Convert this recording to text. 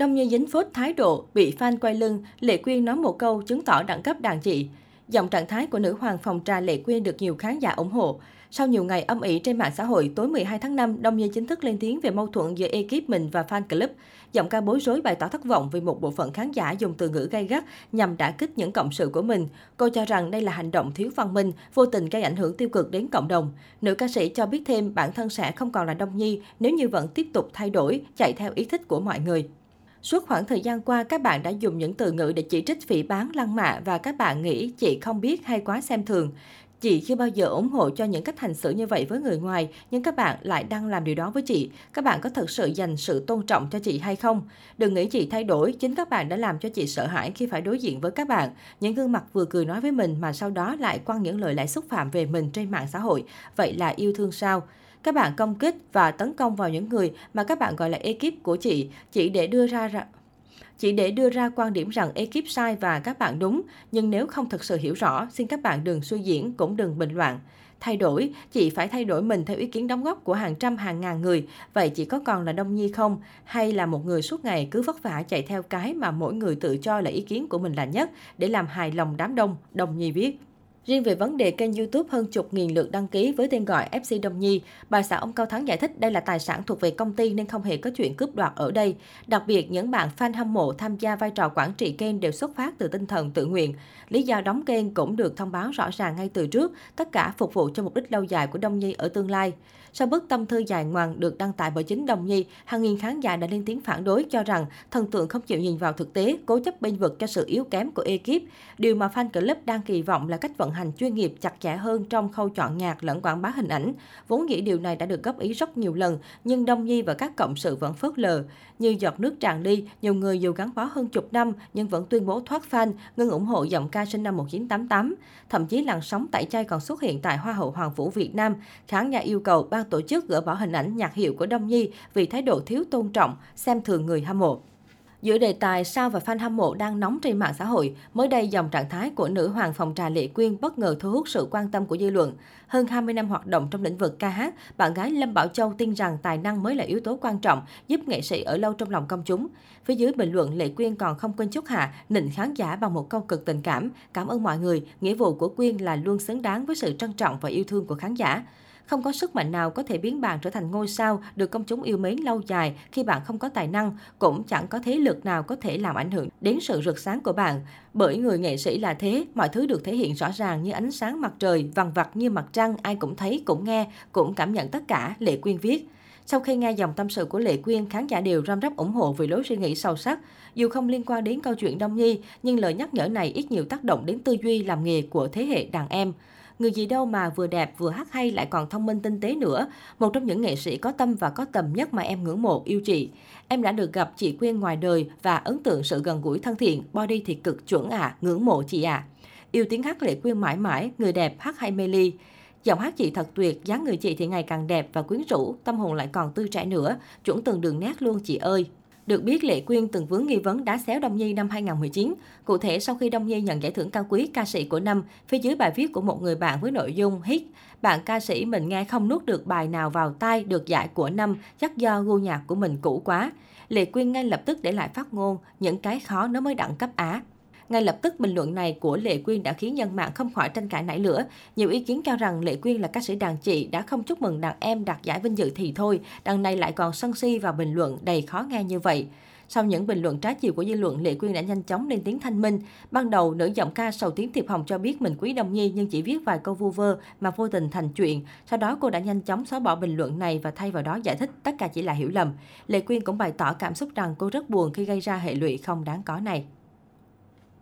Đông Nhi dính phốt thái độ, bị fan quay lưng, Lệ Quyên nói một câu chứng tỏ đẳng cấp đàn chị. Dòng trạng thái của nữ hoàng phòng trà Lệ Quyên được nhiều khán giả ủng hộ. Sau nhiều ngày âm ỉ trên mạng xã hội, tối 12 tháng 5, Đông Nhi chính thức lên tiếng về mâu thuẫn giữa ekip mình và fan club. Giọng ca bối rối bày tỏ thất vọng vì một bộ phận khán giả dùng từ ngữ gay gắt nhằm đả kích những cộng sự của mình. Cô cho rằng đây là hành động thiếu văn minh, vô tình gây ảnh hưởng tiêu cực đến cộng đồng. Nữ ca sĩ cho biết thêm bản thân sẽ không còn là Đông Nhi nếu như vẫn tiếp tục thay đổi, chạy theo ý thích của mọi người. Suốt khoảng thời gian qua, các bạn đã dùng những từ ngữ để chỉ trích phỉ bán lăng mạ và các bạn nghĩ chị không biết hay quá xem thường. Chị chưa bao giờ ủng hộ cho những cách hành xử như vậy với người ngoài, nhưng các bạn lại đang làm điều đó với chị. Các bạn có thật sự dành sự tôn trọng cho chị hay không? Đừng nghĩ chị thay đổi, chính các bạn đã làm cho chị sợ hãi khi phải đối diện với các bạn. Những gương mặt vừa cười nói với mình mà sau đó lại quăng những lời lẽ xúc phạm về mình trên mạng xã hội. Vậy là yêu thương sao? Các bạn công kích và tấn công vào những người mà các bạn gọi là ekip của chị, chỉ để đưa ra chỉ để đưa ra quan điểm rằng ekip sai và các bạn đúng, nhưng nếu không thực sự hiểu rõ, xin các bạn đừng suy diễn cũng đừng bình luận. Thay đổi, chị phải thay đổi mình theo ý kiến đóng góp của hàng trăm hàng ngàn người. Vậy chị có còn là Đông Nhi không? Hay là một người suốt ngày cứ vất vả chạy theo cái mà mỗi người tự cho là ý kiến của mình là nhất để làm hài lòng đám đông, Đông Nhi viết. Riêng về vấn đề kênh YouTube hơn chục nghìn lượt đăng ký với tên gọi FC Đông Nhi, bà xã ông Cao Thắng giải thích đây là tài sản thuộc về công ty nên không hề có chuyện cướp đoạt ở đây. Đặc biệt, những bạn fan hâm mộ tham gia vai trò quản trị kênh đều xuất phát từ tinh thần tự nguyện. Lý do đóng kênh cũng được thông báo rõ ràng ngay từ trước, tất cả phục vụ cho mục đích lâu dài của Đông Nhi ở tương lai. Sau bức tâm thư dài ngoằng được đăng tải bởi chính Đông Nhi, hàng nghìn khán giả đã lên tiếng phản đối cho rằng thần tượng không chịu nhìn vào thực tế, cố chấp bênh vực cho sự yếu kém của ekip. Điều mà fan club đang kỳ vọng là cách vận hành chuyên nghiệp chặt chẽ hơn trong khâu chọn nhạc lẫn quảng bá hình ảnh. Vốn nghĩ điều này đã được góp ý rất nhiều lần, nhưng Đông Nhi và các cộng sự vẫn phớt lờ. Như giọt nước tràn ly, nhiều người dù gắn bó hơn chục năm nhưng vẫn tuyên bố thoát fan, ngưng ủng hộ giọng ca sinh năm 1988. Thậm chí làn sóng tẩy chay còn xuất hiện tại Hoa hậu Hoàng vũ Việt Nam. Khán giả yêu cầu ban tổ chức gỡ bỏ hình ảnh nhạc hiệu của Đông Nhi vì thái độ thiếu tôn trọng, xem thường người hâm mộ. Giữa đề tài sao và fan hâm mộ đang nóng trên mạng xã hội, mới đây dòng trạng thái của nữ hoàng phòng trà Lệ Quyên bất ngờ thu hút sự quan tâm của dư luận. Hơn 20 năm hoạt động trong lĩnh vực ca hát, bạn gái Lâm Bảo Châu tin rằng tài năng mới là yếu tố quan trọng giúp nghệ sĩ ở lâu trong lòng công chúng. Phía dưới bình luận, Lệ Quyên còn không quên chúc hạ, nịnh khán giả bằng một câu cực tình cảm. Cảm ơn mọi người, nghĩa vụ của Quyên là luôn xứng đáng với sự trân trọng và yêu thương của khán giả. Không có sức mạnh nào có thể biến bạn trở thành ngôi sao được công chúng yêu mến lâu dài khi bạn không có tài năng, cũng chẳng có thế lực nào có thể làm ảnh hưởng đến sự rực sáng của bạn. Bởi người nghệ sĩ là thế, mọi thứ được thể hiện rõ ràng như ánh sáng mặt trời, vằn vặt như mặt trăng, ai cũng thấy, cũng nghe, cũng cảm nhận tất cả, Lệ Quyên viết. Sau khi nghe dòng tâm sự của Lệ Quyên, khán giả đều răm rắp ủng hộ vì lối suy nghĩ sâu sắc. Dù không liên quan đến câu chuyện Đông Nhi, nhưng lời nhắc nhở này ít nhiều tác động đến tư duy làm nghề của thế hệ đàn em. Người gì đâu mà vừa đẹp, vừa hát hay lại còn thông minh tinh tế nữa. Một trong những nghệ sĩ có tâm và có tầm nhất mà em ngưỡng mộ, yêu chị. Em đã được gặp chị Quyên ngoài đời và ấn tượng sự gần gũi thân thiện, body thì cực chuẩn à, ngưỡng mộ chị à. Yêu tiếng hát Lệ Quyên mãi mãi, người đẹp hát hay mê ly. Giọng hát chị thật tuyệt, dáng người chị thì ngày càng đẹp và quyến rũ, tâm hồn lại còn tươi trẻ nữa, chuẩn từng đường nét luôn chị ơi. Được biết, Lệ Quyên từng vướng nghi vấn đá xéo Đông Nhi năm 2019. Cụ thể, sau khi Đông Nhi nhận giải thưởng cao quý ca sĩ của năm, phía dưới bài viết của một người bạn với nội dung hit, bạn ca sĩ mình nghe không nuốt được bài nào vào tai được giải của năm, chắc do gu nhạc của mình cũ quá. Lệ Quyên ngay lập tức để lại phát ngôn, những cái khó nó mới đẳng cấp Á. Ngay lập tức bình luận này của Lệ Quyên đã khiến dân mạng không khỏi tranh cãi nảy lửa. Nhiều ý kiến cho rằng Lệ Quyên là ca sĩ đàn chị đã không chúc mừng đàn em đạt giải vinh dự thì thôi, đằng này lại còn sân si và bình luận đầy khó nghe như vậy. Sau những bình luận trái chiều của dư luận, Lệ Quyên đã nhanh chóng lên tiếng thanh minh. Ban đầu, nữ giọng ca sầu tiếng Thiệp Hồng cho biết mình quý Đông Nhi nhưng chỉ viết vài câu vu vơ mà vô tình thành chuyện. Sau đó cô đã nhanh chóng xóa bỏ bình luận này và thay vào đó giải thích tất cả chỉ là hiểu lầm. Lệ Quyên cũng bày tỏ cảm xúc rằng cô rất buồn khi gây ra hệ lụy không đáng có này.